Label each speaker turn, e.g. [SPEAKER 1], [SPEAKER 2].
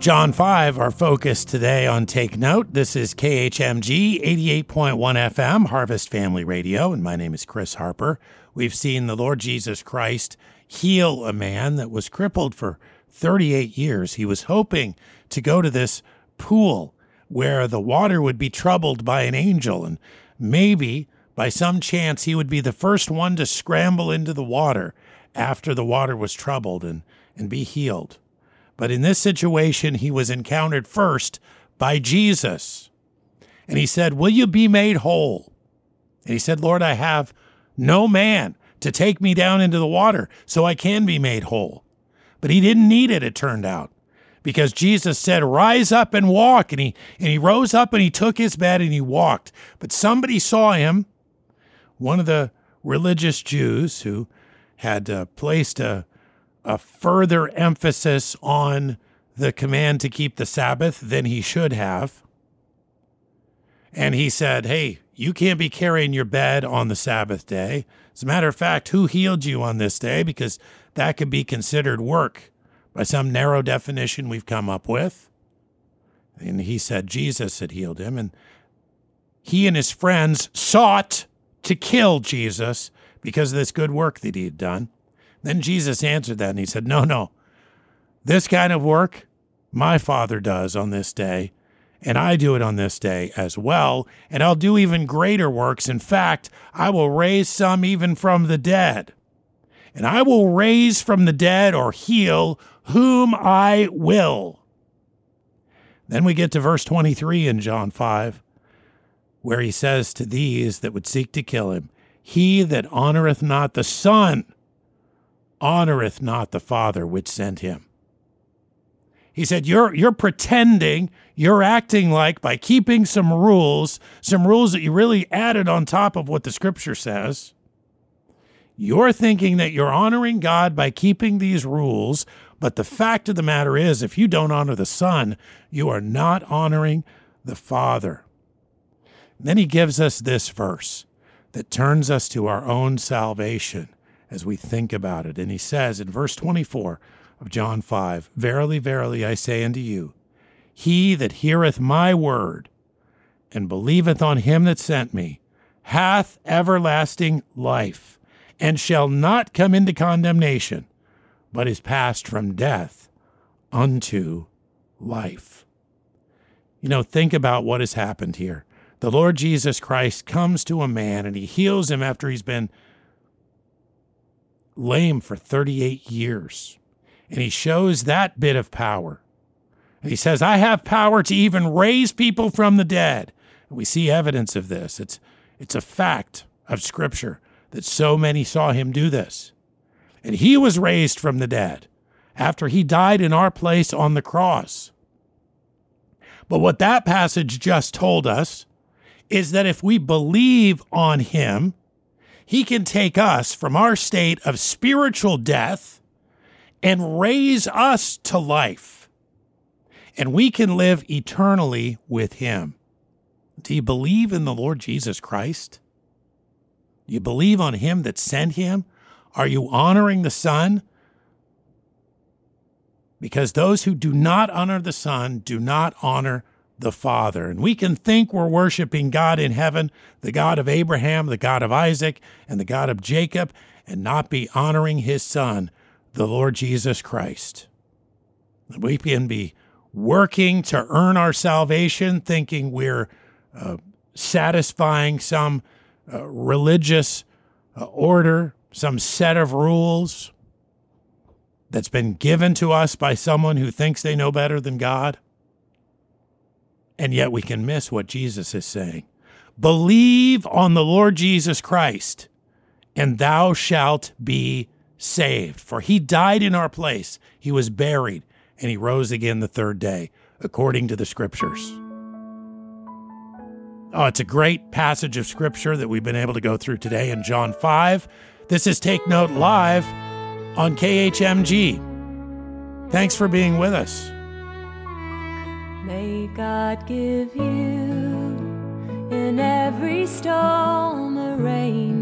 [SPEAKER 1] John 5, our focus today on Take Note. This is KHMG 88.1 FM, Harvest Family Radio, and my name is Chris Harper. We've seen the Lord Jesus Christ heal a man that was crippled for 38 years. He was hoping to go to this pool where the water would be troubled by an angel, and maybe by some chance he would be the first one to scramble into the water after the water was troubled and, and be healed. But in this situation, he was encountered first by Jesus. And he said, Will you be made whole? And he said, Lord, I have no man to take me down into the water so I can be made whole. But he didn't need it, it turned out, because Jesus said, Rise up and walk. And he, and he rose up and he took his bed and he walked. But somebody saw him, one of the religious Jews who had uh, placed a a further emphasis on the command to keep the Sabbath than he should have. And he said, Hey, you can't be carrying your bed on the Sabbath day. As a matter of fact, who healed you on this day? Because that could be considered work by some narrow definition we've come up with. And he said Jesus had healed him. And he and his friends sought to kill Jesus because of this good work that he had done. Then Jesus answered that and he said, No, no. This kind of work my Father does on this day, and I do it on this day as well, and I'll do even greater works. In fact, I will raise some even from the dead. And I will raise from the dead or heal whom I will. Then we get to verse 23 in John 5, where he says to these that would seek to kill him, He that honoreth not the Son, honoreth not the Father which sent him. He said, You're, you're pretending, you're acting like by keeping some rules, some rules that you really added on top of what the scripture says. You're thinking that you're honoring God by keeping these rules, but the fact of the matter is, if you don't honor the Son, you are not honoring the Father. And then he gives us this verse that turns us to our own salvation as we think about it. And he says in verse 24 of John 5 Verily, verily, I say unto you, he that heareth my word and believeth on him that sent me hath everlasting life, and shall not come into condemnation, but is passed from death unto life. You know, think about what has happened here. The Lord Jesus Christ comes to a man and he heals him after he's been lame for 38 years. And he shows that bit of power. And he says, I have power to even raise people from the dead. And we see evidence of this. It's, it's a fact of Scripture that so many saw him do this. And he was raised from the dead after he died in our place on the cross. But what that passage just told us is that if we believe on him, he can take us from our state of spiritual death and raise us to life. And we can live eternally with Him. Do you believe in the Lord Jesus Christ? Do you believe on Him that sent Him? Are you honoring the Son? Because those who do not honor the Son do not honor the Father. And we can think we're worshiping God in heaven, the God of Abraham, the God of Isaac, and the God of Jacob, and not be honoring his Son, the Lord Jesus Christ. We can be working to earn our salvation, thinking we're uh, satisfying some uh, religious uh, order, some set of rules that's been given to us by someone who thinks they know better than God. And yet we can miss what Jesus is saying. Believe on the Lord Jesus Christ, and thou shalt be saved. For he died in our place, he was buried, and he rose again the third day, according to the scriptures. Oh, it's a great passage of scripture that we've been able to go through today in John 5. This is Take Note Live on KHMG. Thanks for being with us.
[SPEAKER 2] May God give you in every storm a rain